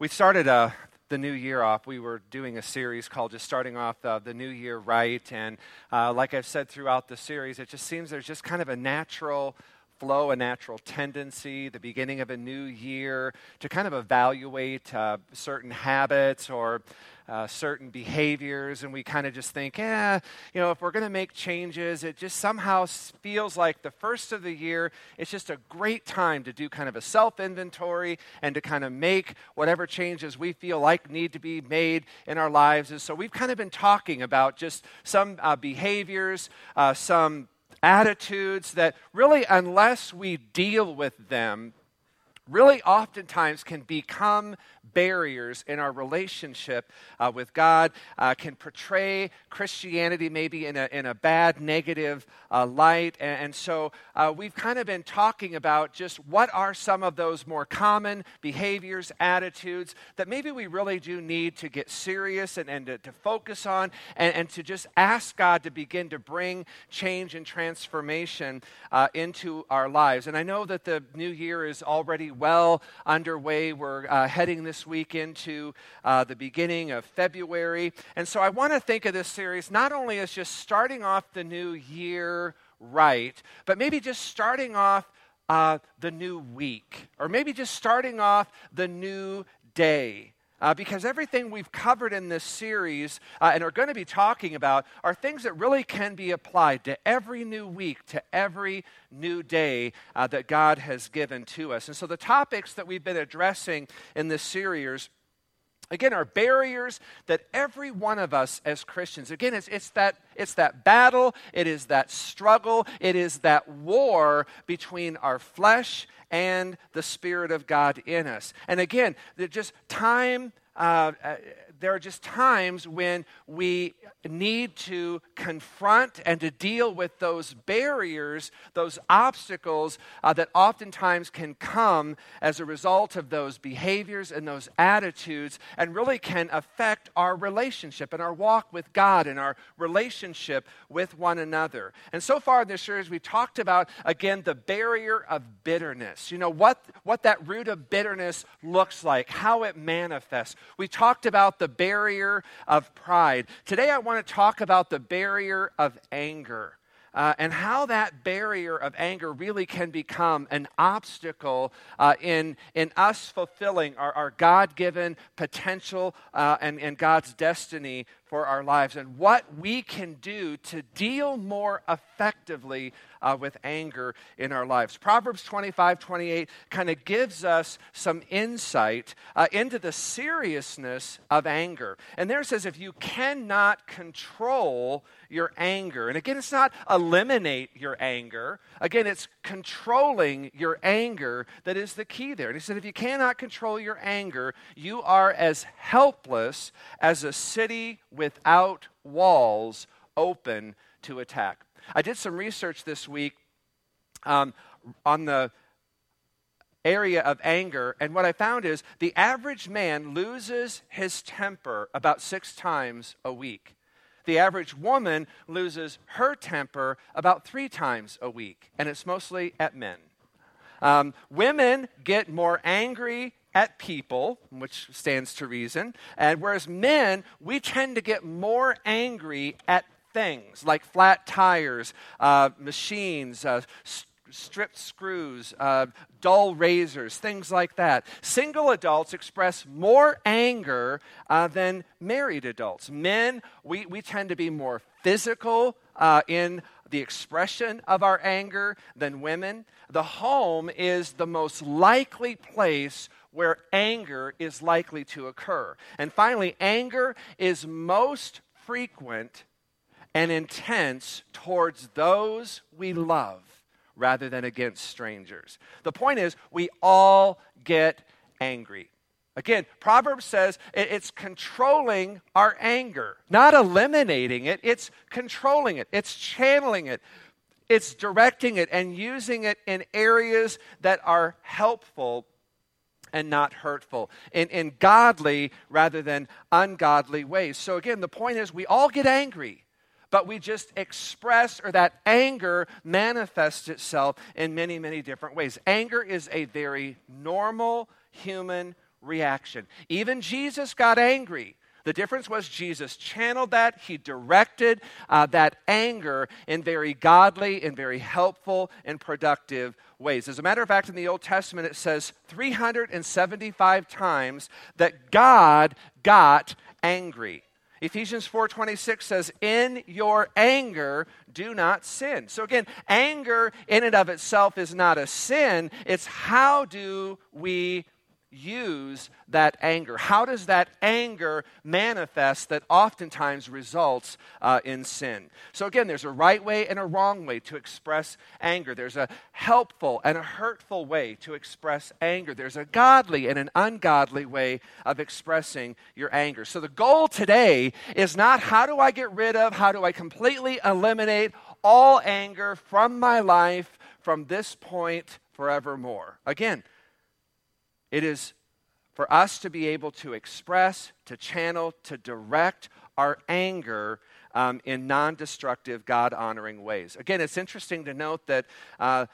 We started uh, the new year off. We were doing a series called Just Starting Off uh, the New Year Right. And uh, like I've said throughout the series, it just seems there's just kind of a natural flow, a natural tendency, the beginning of a new year, to kind of evaluate uh, certain habits or uh, certain behaviors, and we kind of just think, yeah, you know, if we're going to make changes, it just somehow feels like the first of the year, it's just a great time to do kind of a self inventory and to kind of make whatever changes we feel like need to be made in our lives. And so we've kind of been talking about just some uh, behaviors, uh, some attitudes that really, unless we deal with them, really oftentimes can become barriers in our relationship uh, with God, uh, can portray Christianity maybe in a, in a bad, negative uh, light. And, and so uh, we've kind of been talking about just what are some of those more common behaviors, attitudes that maybe we really do need to get serious and, and to, to focus on and, and, to just ask God to begin to bring change and transformation uh, into our lives. And I know that the new year is already well underway. We're uh, heading this week into uh, the beginning of February. And so I want to think of this series not only as just starting off the new year right, but maybe just starting off uh, the new week, or maybe just starting off the new day. Uh, because everything we've covered in this series uh, and are going to be talking about are things that really can be applied to every new week, to every new day uh, that God has given to us. And so the topics that we've been addressing in this series again are barriers that every one of us as christians again it's, it's, that it's that battle it is that struggle it is that war between our flesh and the Spirit of God in us. And again, just time. Uh, uh, there are just times when we need to confront and to deal with those barriers, those obstacles uh, that oftentimes can come as a result of those behaviors and those attitudes, and really can affect our relationship and our walk with God and our relationship with one another. And so far in this series, we talked about, again, the barrier of bitterness. You know, what, what that root of bitterness looks like, how it manifests. We talked about the barrier of pride. Today, I want to talk about the barrier of anger. Uh, and how that barrier of anger really can become an obstacle uh, in, in us fulfilling our, our God given potential uh, and, and God's destiny for our lives, and what we can do to deal more effectively uh, with anger in our lives. Proverbs 25 28 kind of gives us some insight uh, into the seriousness of anger. And there it says, if you cannot control your anger, and again, it's not eliminate your anger, again, it's controlling your anger that is the key there. And he said, if you cannot control your anger, you are as helpless as a city without walls open to attack. I did some research this week um, on the area of anger, and what I found is the average man loses his temper about six times a week. The average woman loses her temper about three times a week, and it's mostly at men. Um, women get more angry at people, which stands to reason, and whereas men, we tend to get more angry at things like flat tires, uh, machines, uh, st- stripped screws, uh, dull razors, things like that. Single adults express more anger uh, than married adults. Men, we, we tend to be more physical uh, in the expression of our anger than women. The home is the most likely place where anger is likely to occur. And finally, anger is most frequent and intense towards those we love rather than against strangers. The point is, we all get angry. Again, Proverbs says it's controlling our anger, not eliminating it, it's controlling it, it's channeling it, it's directing it and using it in areas that are helpful and not hurtful, in, in godly rather than ungodly ways. So, again, the point is we all get angry but we just express or that anger manifests itself in many, many different ways. Anger is a very normal human reaction. Even Jesus got angry. The difference was Jesus channeled that, he directed uh, that anger in very godly and very helpful and productive ways. As a matter of fact, in the Old Testament, it says 375 times that God got angry. Ephesians 4:26 says, "In your anger do not sin." So again, anger in and of itself is not a sin, it's how do we use that anger? How does that anger manifest that oftentimes results uh, in sin? So, again, there's a right way and a wrong way to express anger. There's a helpful and a hurtful way to express anger. There's a godly and an ungodly way of expressing your anger. So, the goal today is not how do I get rid of, how do I completely eliminate all anger from my life from this point forevermore. Again, it is for us to be able to express, to channel, to direct our anger um, in non destructive, God honoring ways. Again, it's interesting to note that uh,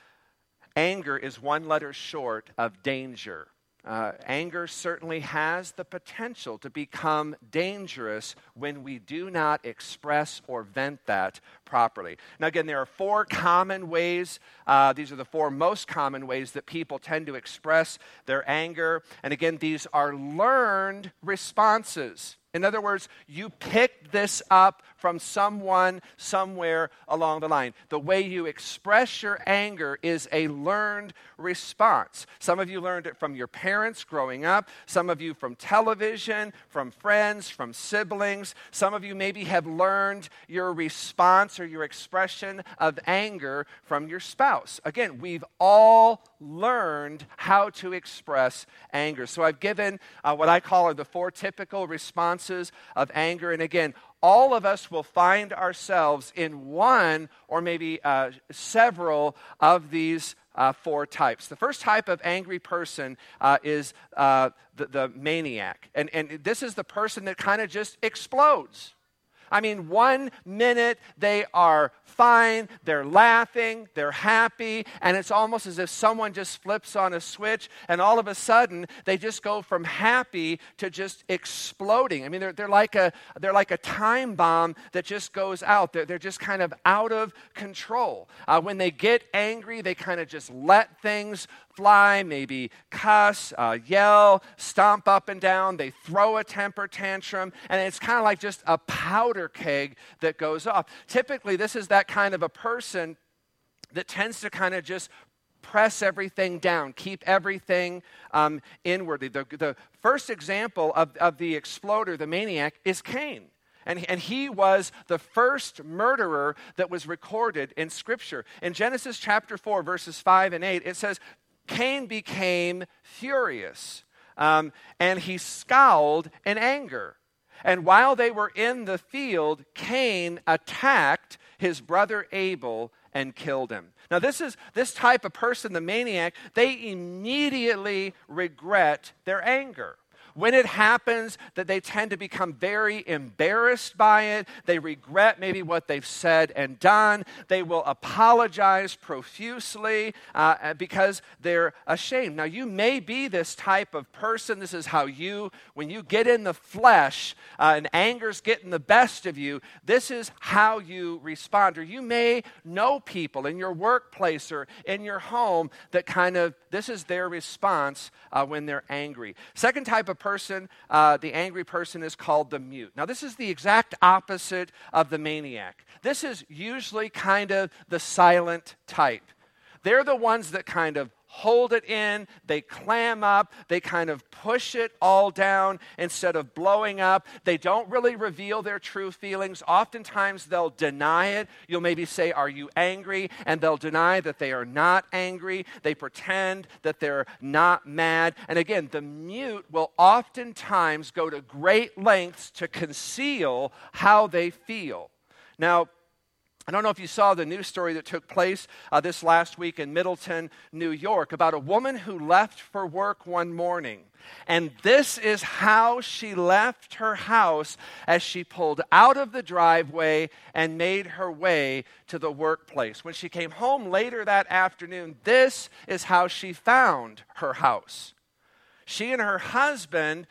anger is one letter short of danger. Uh, anger certainly has the potential to become dangerous when we do not express or vent that properly. Now, again, there are four common ways. Uh, these are the four most common ways that people tend to express their anger. And again, these are learned responses. In other words, you picked this up from someone somewhere along the line. The way you express your anger is a learned response. Some of you learned it from your parents growing up, some of you from television, from friends, from siblings. Some of you maybe have learned your response or your expression of anger from your spouse. Again, we've all learned how to express anger. So I've given uh, what I call are the four typical responses of anger. And again, all of us will find ourselves in one or maybe uh, several of these uh, four types. The first type of angry person uh, is uh, the, the maniac. And, and this is the person that kind of just explodes. I mean, one minute they are fine, they're laughing, they're happy, and it's almost as if someone just flips on a switch, and all of a sudden they just go from happy to just exploding. I mean, they're, they're, like, a, they're like a time bomb that just goes out. They're, they're just kind of out of control. Uh, when they get angry, they kind of just let things fly, maybe cuss, uh, yell, stomp up and down. They throw a temper tantrum, and it's kind of like just a powder keg that goes off. Typically, this is that kind of a person that tends to kind of just press everything down, keep everything um, inwardly. The, the first example of, of the exploder, the maniac, is Cain. And, and he was the first murderer that was recorded in Scripture. In Genesis chapter 4, verses 5 and 8, it says, Cain became furious um, and he scowled in anger. And while they were in the field, Cain attacked his brother Abel and killed him. Now, this is this type of person, the maniac, they immediately regret their anger. When it happens, that they tend to become very embarrassed by it. They regret maybe what they've said and done. They will apologize profusely uh, because they're ashamed. Now, you may be this type of person. This is how you, when you get in the flesh uh, and anger's getting the best of you, this is how you respond. Or you may know people in your workplace or in your home that kind of, this is their response uh, when they're angry. Second type of person, uh, the angry person, is called the mute. Now, this is the exact opposite of the maniac. This is usually kind of the silent type. They're the ones that kind of hold it in, they clam up, they kind of push it all down instead of blowing up. They don't really reveal their true feelings. Oftentimes they'll deny it. You'll maybe say, Are you angry? And they'll deny that they are not angry. They pretend that they're not mad. And again, the mute will oftentimes go to great lengths to conceal how they feel. Now, I don't know if you saw the news story that took place uh, this last week in Middleton, New York, about a woman who left for work one morning. And this is how she left her house as she pulled out of the driveway and made her way to the workplace. When she came home later that afternoon, this is how she found her house. She and her husband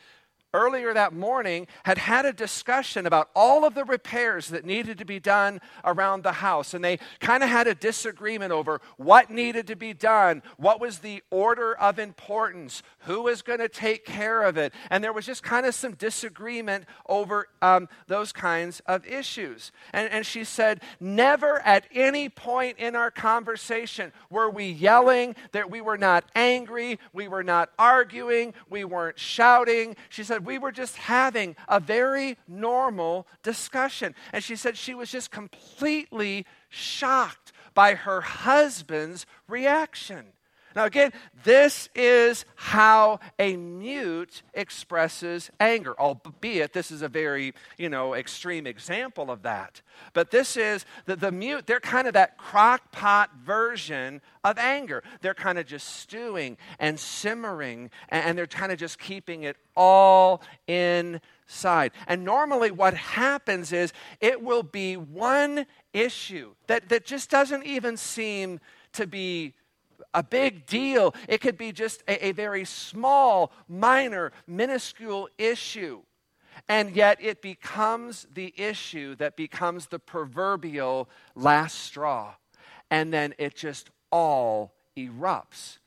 earlier that morning had had a discussion about all of the repairs that needed to be done around the house. And they kind of had a disagreement over what needed to be done, what was the order of importance, who was going to take care of it. And there was just kind of some disagreement over um, those kinds of issues. And, and she said, Never at any point in our conversation were we yelling, that we were not angry, we were not arguing, we weren't shouting. She said, we were just having a very normal discussion. And she said she was just completely shocked by her husband's reaction. Now, again, this is how a mute expresses anger, albeit this is a very, you know, extreme example of that. But this is the, the mute, they're kind of that crock pot version of anger. They're kind of just stewing and simmering, and, and they're kind of just keeping it all inside. And normally, what happens is it will be one issue that, that just doesn't even seem to be a big deal. It could be just a, a very small, minor, minuscule issue. And yet it becomes the issue that becomes the proverbial last straw. And then it just all erupts.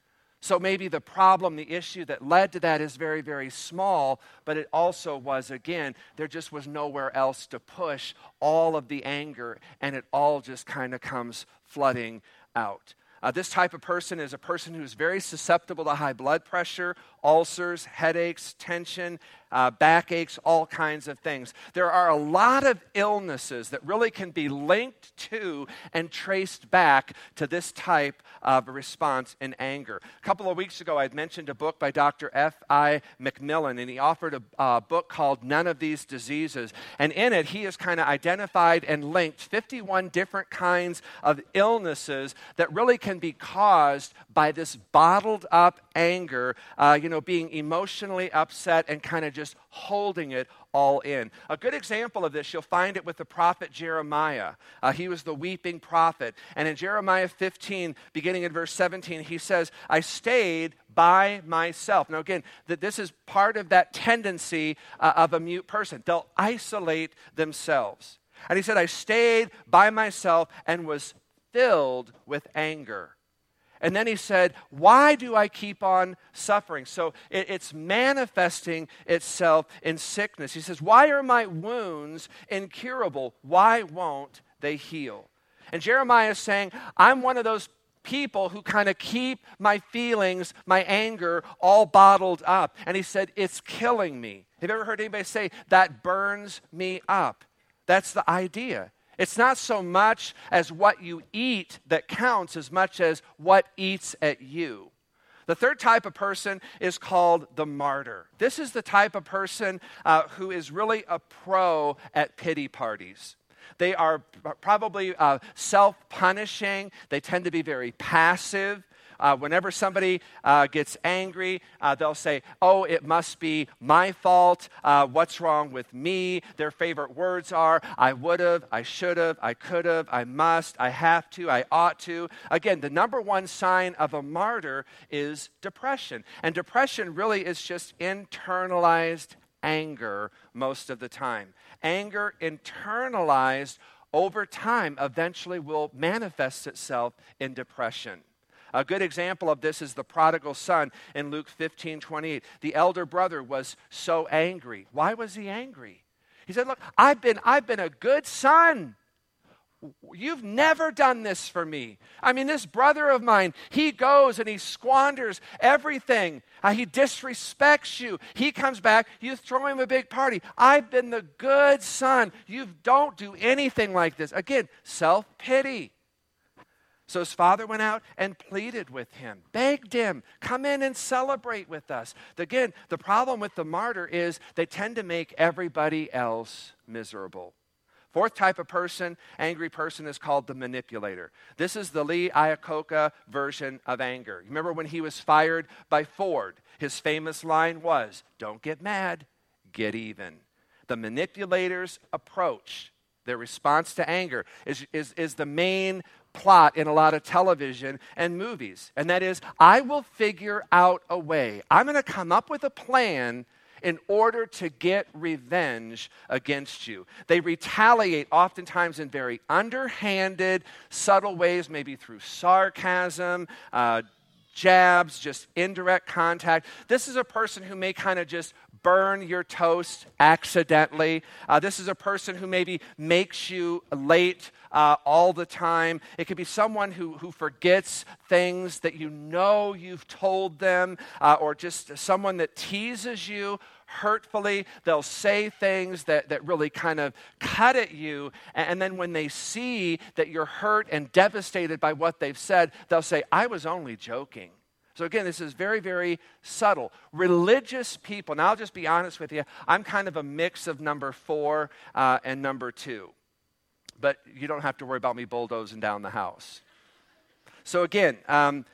So maybe the problem, the issue that led to that is very, very small, but it also was, again, there just was nowhere else to push all of the anger, and it all just kind of comes flooding out. Uh, this type of person is a person who's very susceptible to high blood pressure, ulcers, headaches, tension, uh, backaches, all kinds of things. There are a lot of illnesses that really can be linked to and traced back to this type of response in anger. A couple of weeks ago, I had mentioned a book by Dr. S.I. McMillen, and he offered a book called None of These Diseases. And in it, he has kind of identified and linked 51 different kinds of illnesses that really can be caused by this bottled up anger, uh, you know, being emotionally upset and kind of just holding it all in. A good example of this, you'll find it with the prophet Jeremiah. Uh, he was the weeping prophet. And in Jeremiah 15, beginning in verse 17, he says, I stayed by myself. Now, again, that this is part of that tendency uh, of a mute person. They'll isolate themselves. And he said, I stayed by myself and was filled with anger. And then he said, Why do I keep on suffering? So it, it's manifesting itself in sickness. He says, Why are my wounds incurable? Why won't they heal? And Jeremiah is saying, I'm one of those people who kind of keep my feelings, my anger, all bottled up. And he said, It's killing me. Have you ever heard anybody say, That burns me up? That's the idea. It's not so much as what you eat that counts as much as what eats at you. The third type of person is called the martyr. This is the type of person uh, who is really a pro at pity parties. They are probably uh, self punishing. They tend to be very passive. Uh, whenever somebody uh, gets angry, uh, they'll say, Oh, it must be my fault. Uh, what's wrong with me? Their favorite words are, I would have, I should have, I could have, I must, I have to, I ought to. Again, the number one sign of a martyr is depression. And depression really is just internalized anger most of the time. Anger internalized over time eventually will manifest itself in depression. A good example of this is the prodigal son in Luke 15 28. The elder brother was so angry. Why was he angry? He said, Look, I've been, I've been a good son. You've never done this for me. I mean, this brother of mine, he goes and he squanders everything. Uh, he disrespects you. He comes back, you throw him a big party. I've been the good son. You don't do anything like this. Again, self pity. So his father went out and pleaded with him, begged him, come in and celebrate with us. Again, the problem with the martyr is they tend to make everybody else miserable. Fourth type of person, angry person, is called the manipulator. This is the Lee Iacocca version of anger. Remember when he was fired by Ford? His famous line was, Don't get mad, get even. The manipulator's approach Their response to anger is, is, is the main plot in a lot of television and movies. And that is, I will figure out a way. I'm going to come up with a plan in order to get revenge against you. They retaliate oftentimes in very underhanded, subtle ways, maybe through sarcasm. Uh, jabs, just indirect contact. This is a person who may kind of just burn your toast accidentally. Uh, this is a person who maybe makes you late uh, all the time. It could be someone who, who forgets things that you know you've told them, uh, or just someone that teases you hurtfully. They'll say things that, that really kind of cut at you. And then when they see that you're hurt and devastated by what they've said, they'll say, I was only joking. So, again, this is very, very subtle. Religious people, now I'll just be honest with you, I'm kind of a mix of number four uh, and number two. But you don't have to worry about me bulldozing down the house. So, again, um,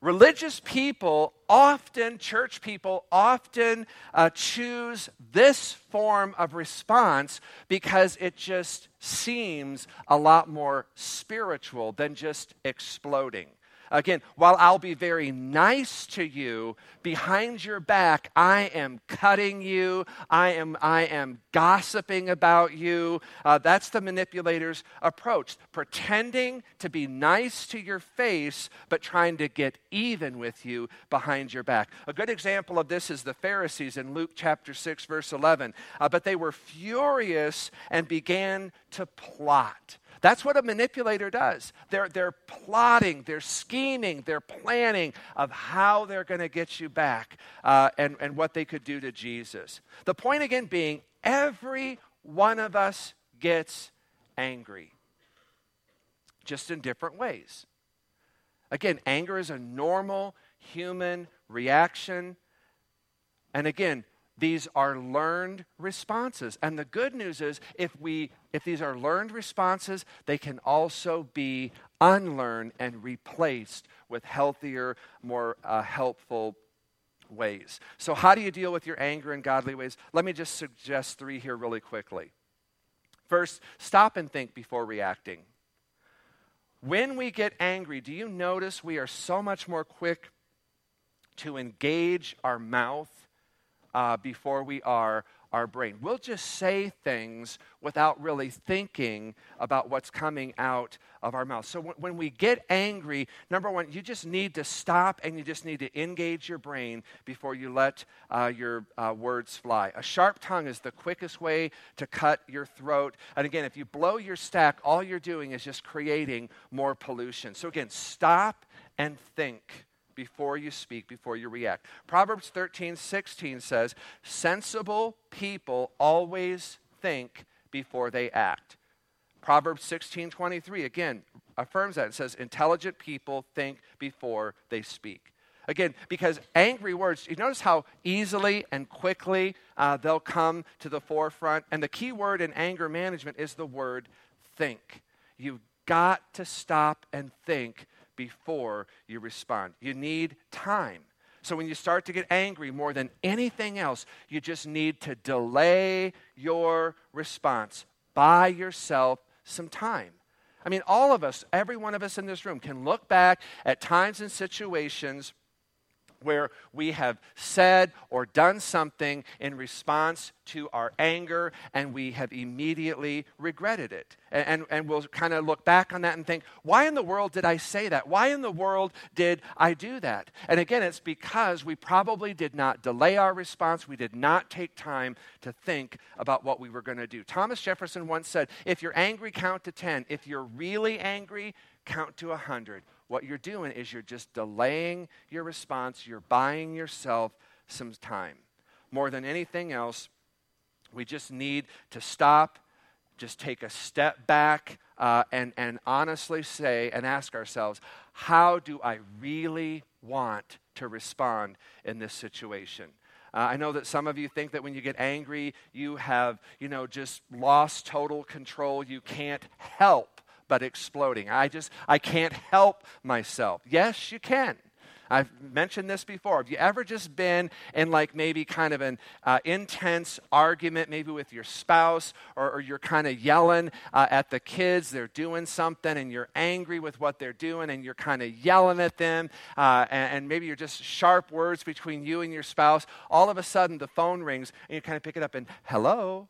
religious people often, church people often uh, choose this form of response because it just seems a lot more spiritual than just exploding. Again, while I'll be very nice to you, behind your back, I am cutting you. I am, I am gossiping about you. Uh, that's the manipulator's approach. Pretending to be nice to your face, but trying to get even with you behind your back. A good example of this is the Pharisees in Luke chapter 6, verse 11. Uh, but they were furious and began to plot. That's what a manipulator does. They're, they're plotting, they're scheming, they're planning of how they're going to get you back uh, and, and what they could do to Jesus. The point again being, every one of us gets angry, just in different ways. Again, anger is a normal human reaction. And again, these are learned responses. And the good news is if we if these are learned responses, they can also be unlearned and replaced with healthier, more uh, helpful ways. So how do you deal with your anger in godly ways? Let me just suggest 3 here really quickly. First, stop and think before reacting. When we get angry, do you notice we are so much more quick to engage our mouth uh, before we are our brain. We'll just say things without really thinking about what's coming out of our mouth. So w- when we get angry, number one, you just need to stop and you just need to engage your brain before you let uh, your uh, words fly. A sharp tongue is the quickest way to cut your throat. And again, if you blow your stack, all you're doing is just creating more pollution. So again, stop and think before you speak, before you react. Proverbs 13, 16 says, Sensible people always think before they act. Proverbs 16, 23 again affirms that. It says, Intelligent people think before they speak. Again, because angry words, you notice how easily and quickly uh, they'll come to the forefront. And the key word in anger management is the word think. You've got to stop and think before you respond. You need time. So when you start to get angry more than anything else, you just need to delay your response. Buy yourself some time. I mean, all of us, every one of us in this room, can look back at times and situations where we have said or done something in response to our anger and we have immediately regretted it. And, and, and, we'll kind of look back on that and think, why in the world did I say that? Why in the world did I do that? And again, it's because we probably did not delay our response. We did not take time to think about what we were going to do. Thomas Jefferson once said, if you're angry, count to 10. If you're really angry, count to 100 what you're doing is you're just delaying your response, you're buying yourself some time. More than anything else, we just need to stop, just take a step back, uh, and, and honestly say and ask ourselves, how do I really want to respond in this situation? Uh, I know that some of you think that when you get angry, you have, you know, just lost total control. You can't help but exploding. I just, I can't help myself. Yes, you can. I've mentioned this before. Have you ever just been in like maybe kind of an uh, intense argument, maybe with your spouse, or, or you're kind of yelling uh, at the kids? They're doing something and you're angry with what they're doing and you're kind of yelling at them, uh, and, and maybe you're just sharp words between you and your spouse. All of a sudden, the phone rings and you kind of pick it up and, hello?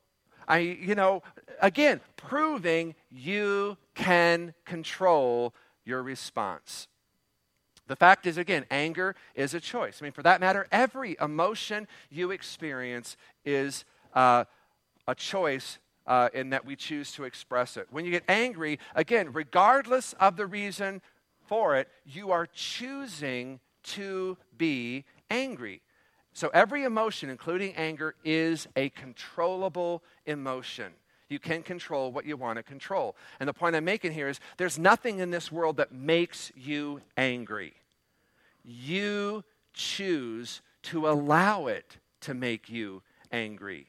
I, you know, again, proving you can control your response. The fact is, again, anger is a choice. I mean, for that matter, every emotion you experience is uh, a choice uh, in that we choose to express it. When you get angry, again, regardless of the reason for it, you are choosing to be angry. So every emotion, including anger, is a controllable emotion. You can control what you want to control. And the point I'm making here is there's nothing in this world that makes you angry. You choose to allow it to make you angry.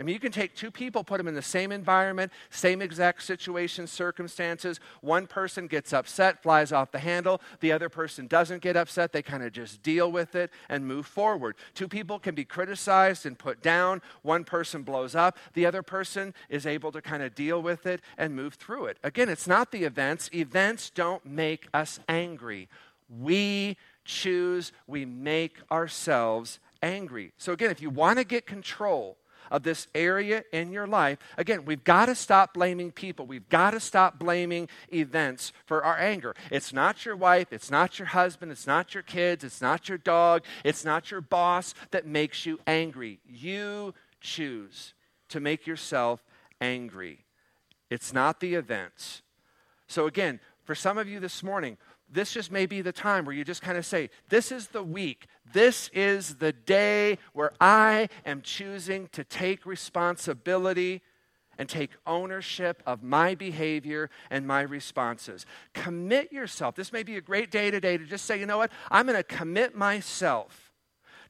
I mean, you can take two people, put them in the same environment, same exact situation, circumstances. One person gets upset, flies off the handle. The other person doesn't get upset. They kind of just deal with it and move forward. Two people can be criticized and put down. One person blows up. The other person is able to kind of deal with it and move through it. Again, it's not the events. Events don't make us angry. We choose, we make ourselves angry. So, again, if you want to get control, of this area in your life, again, we've got to stop blaming people. We've got to stop blaming events for our anger. It's not your wife, it's not your husband, it's not your kids, it's not your dog, it's not your boss that makes you angry. You choose to make yourself angry. It's not the events. So, again, for some of you this morning, this just may be the time where you just kind of say, This is the week. This is the day where I am choosing to take responsibility and take ownership of my behavior and my responses. Commit yourself. This may be a great day today to just say, you know what? I'm going to commit myself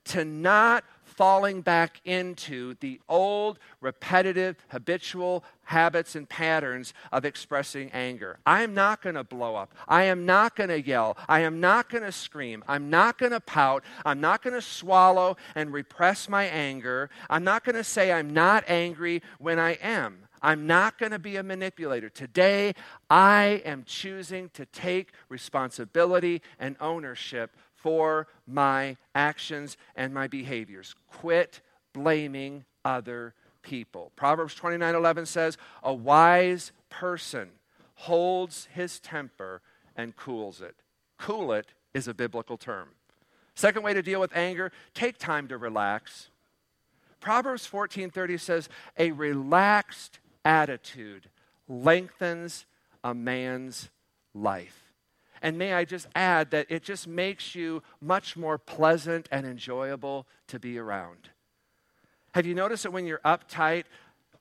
to not falling back into the old, repetitive, habitual habits and patterns of expressing anger. I am not going to blow up. I am not going to yell. I am not going to scream. I'm not going to pout. I'm not going to swallow and repress my anger. I'm not going to say I'm not angry when I am. I'm not going to be a manipulator. Today, I am choosing to take responsibility and ownership for my actions and my behaviors. Quit blaming other people. Proverbs 29:11 says, "A wise person holds his temper and cools it." Cool it is a biblical term. Second way to deal with anger, take time to relax. Proverbs 14:30 says, "A relaxed attitude lengthens a man's life." And may I just add that it just makes you much more pleasant and enjoyable to be around. Have you noticed that when you're uptight,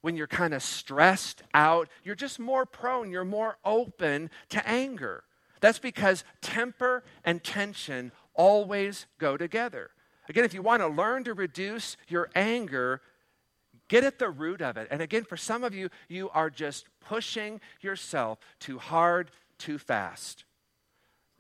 when you're kind of stressed out, you're just more prone, you're more open to anger? That's because temper and tension always go together. Again, if you want to learn to reduce your anger, get at the root of it. And again, for some of you, you are just pushing yourself too hard, too fast.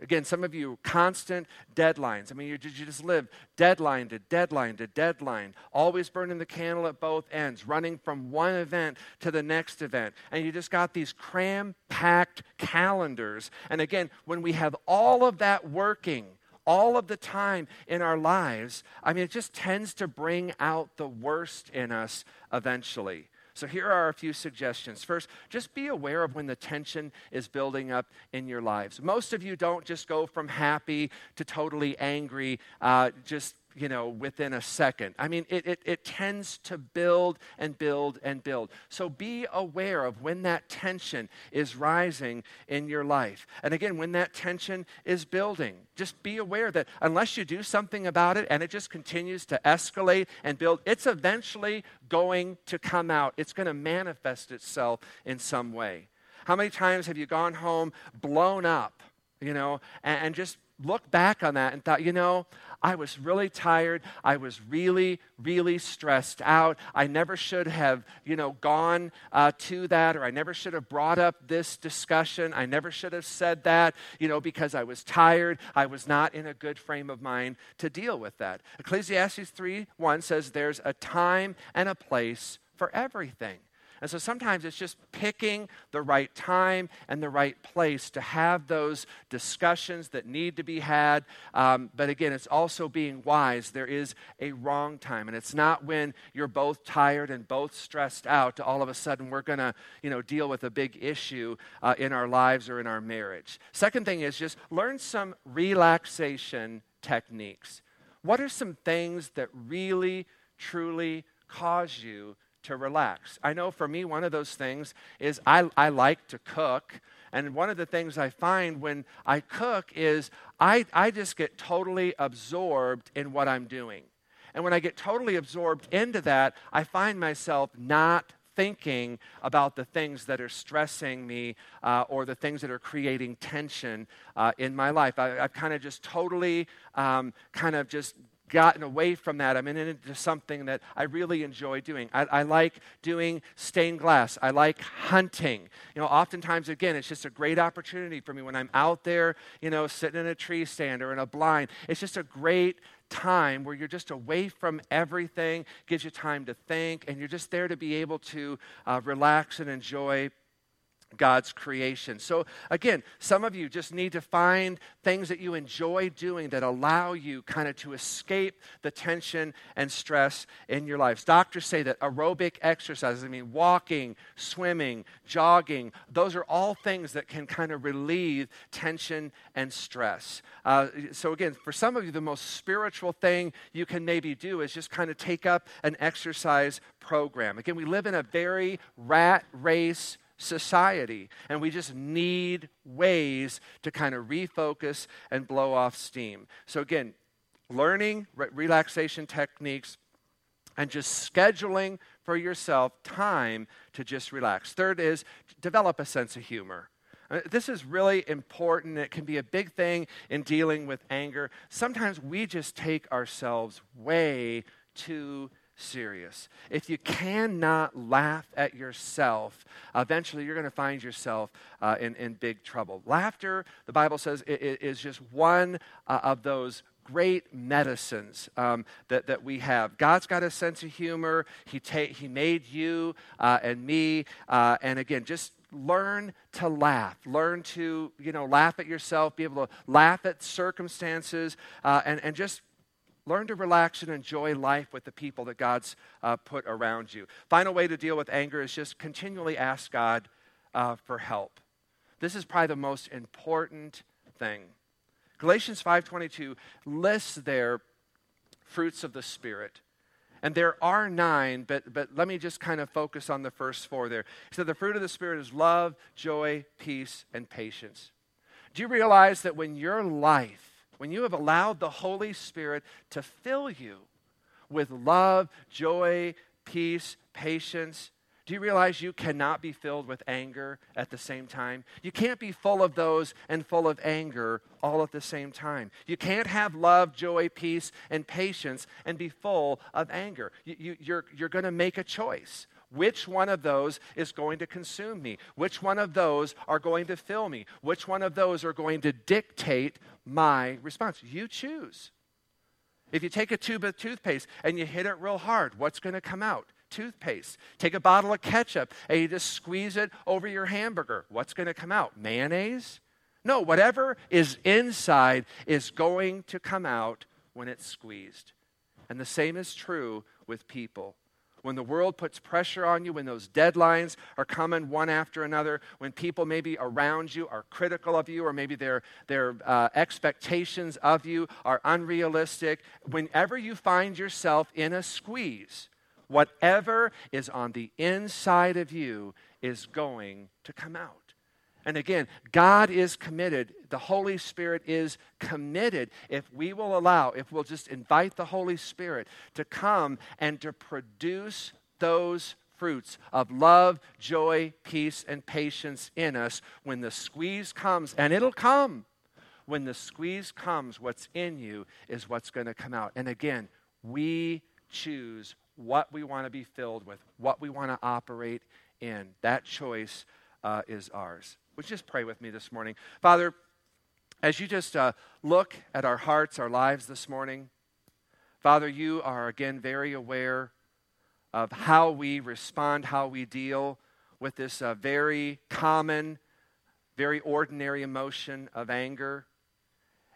Again, some of you, constant deadlines. I mean, you, you just live deadline to deadline to deadline, always burning the candle at both ends, running from one event to the next event. And you just got these cram packed calendars. And again, when we have all of that working, all of the time in our lives, I mean, it just tends to bring out the worst in us eventually. So here are a few suggestions. First, just be aware of when the tension is building up in your lives. Most of you don't just go from happy to totally angry uh, just you know, within a second. I mean, it, it, it tends to build and build and build. So be aware of when that tension is rising in your life. And again, when that tension is building, just be aware that unless you do something about it and it just continues to escalate and build, it's eventually going to come out. It's going to manifest itself in some way. How many times have you gone home blown up, you know, and, and just looked back on that and thought, you know, I was really tired. I was really, really stressed out. I never should have, you know, gone uh, to that, or I never should have brought up this discussion. I never should have said that, you know, because I was tired. I was not in a good frame of mind to deal with that. Ecclesiastes 3 1 says there's a time and a place for everything. And so sometimes it's just picking the right time and the right place to have those discussions that need to be had. Um, but again, it's also being wise. There is a wrong time. And it's not when you're both tired and both stressed out to all of a sudden we're going to you know, deal with a big issue uh, in our lives or in our marriage. Second thing is just learn some relaxation techniques. What are some things that really, truly cause you to relax. I know for me, one of those things is I, I like to cook. And one of the things I find when I cook is I, I just get totally absorbed in what I'm doing. And when I get totally absorbed into that, I find myself not thinking about the things that are stressing me uh, or the things that are creating tension uh, in my life. I, have kind of just totally um, kind of just gotten away from that. I'm into something that I really enjoy doing. I, I, like doing stained glass. I like hunting. You know, oftentimes, again, it's just a great opportunity for me when I'm out there, you know, sitting in a tree stand or in a blind. It's just a great time where you're just away from everything, gives you time to think, and you're just there to be able to uh, relax and enjoy God's creation. So, again, some of you just need to find things that you enjoy doing that allow you kind of to escape the tension and stress in your lives. Doctors say that aerobic exercises, I mean, walking, swimming, jogging, those are all things that can kind of relieve tension and stress. Uh, so, again, for some of you, the most spiritual thing you can maybe do is just kind of take up an exercise program. Again, we live in a very rat race society. And we just need ways to kind of refocus and blow off steam. So, again, learning re- relaxation techniques and just scheduling for yourself time to just relax. Third is develop a sense of humor. Uh, this is really important. It can be a big thing in dealing with anger. Sometimes we just take ourselves way too serious. If you cannot laugh at yourself, eventually you're going to find yourself uh, in, in big trouble. Laughter, the Bible says, is just one uh, of those great medicines um, that, that we have. God's got a sense of humor. He, ta- he made you uh, and me. Uh, and again, just learn to laugh. Learn to, you know, laugh at yourself, be able to laugh at circumstances, uh, and, and just Learn to relax and enjoy life with the people that God's uh, put around you. Final way to deal with anger is just continually ask God uh, for help. This is probably the most important thing. Galatians 5:22 lists their fruits of the spirit. And there are nine, but, but let me just kind of focus on the first four there. He said the fruit of the Spirit is love, joy, peace, and patience. Do you realize that when your life when you have allowed the Holy Spirit to fill you with love, joy, peace, patience, do you realize you cannot be filled with anger at the same time? You can't be full of those and full of anger all at the same time. You can't have love, joy, peace, and patience and be full of anger. You, you, you're you're going to make a choice. Which one of those is going to consume me? Which one of those are going to fill me? Which one of those are going to dictate my response? You choose. If you take a tube of toothpaste and you hit it real hard, what's going to come out? Toothpaste. Take a bottle of ketchup and you just squeeze it over your hamburger. What's going to come out? Mayonnaise? No, whatever is inside is going to come out when it's squeezed. And the same is true with people when the world puts pressure on you, when those deadlines are coming one after another, when people maybe around you are critical of you, or maybe their, their uh, expectations of you are unrealistic, whenever you find yourself in a squeeze, whatever is on the inside of you is going to come out. And again, God is committed. The Holy Spirit is committed. If we will allow, if we'll just invite the Holy Spirit to come and to produce those fruits of love, joy, peace, and patience in us when the squeeze comes, and it'll come. when the squeeze comes, what's in you is what's going to come out. And again, we choose what we want to be filled with, what we want to operate in. That choice uh, is ours. Would you just pray with me this morning? Father, as you just uh, look at our hearts, our lives this morning, Father, you are again very aware of how we respond, how we deal with this uh, very common, very ordinary emotion of anger.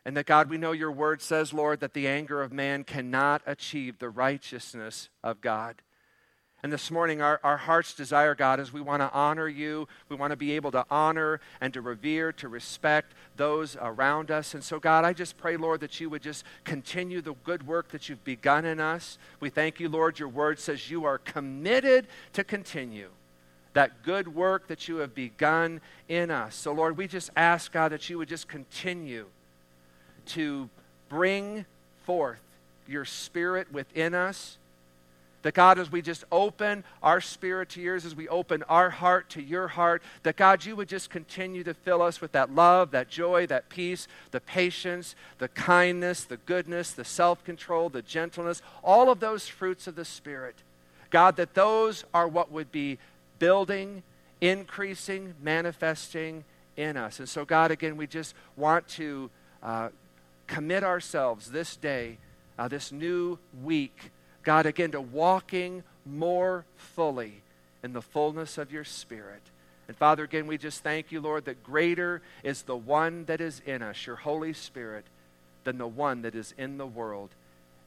And that, God, we know your word says, Lord, that the anger of man cannot achieve the righteousness of God. And this morning, our, our heart's desire, God, is we want to honor you. We want to be able to honor and to revere, to respect those around us. And so, God, I just pray, Lord, that you would just continue the good work that you've begun in us. We thank you, Lord. Your word says you are committed to continue that good work that you have begun in us. So, Lord, we just ask, God, that you would just continue to bring forth your spirit within us that God, as we just open our spirit to yours, as we open our heart to your heart, that God, you would just continue to fill us with that love, that joy, that peace, the patience, the kindness, the goodness, the self control, the gentleness, all of those fruits of the Spirit. God, that those are what would be building, increasing, manifesting in us. And so, God, again, we just want to uh, commit ourselves this day, uh, this new week God, again, to walking more fully in the fullness of your Spirit. And Father, again, we just thank you, Lord, that greater is the one that is in us, your Holy Spirit, than the one that is in the world.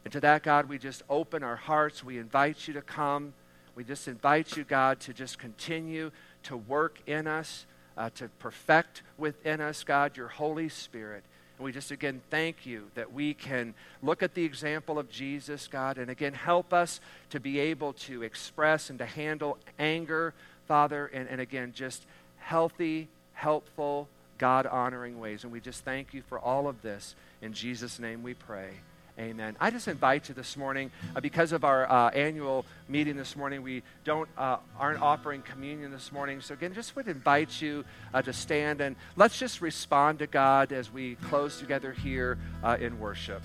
And to that, God, we just open our hearts. We invite you to come. We just invite you, God, to just continue to work in us, uh, to perfect within us, God, your Holy Spirit. We just again thank you that we can look at the example of Jesus, God, and again help us to be able to express and to handle anger, Father, and, and again just healthy, helpful, God honoring ways. And we just thank you for all of this. In Jesus' name we pray. Amen. I just invite you this morning, uh, because of our uh, annual meeting this morning, we don't uh, aren't offering communion this morning. So again, just would invite you uh, to stand and let's just respond to God as we close together here uh, in worship.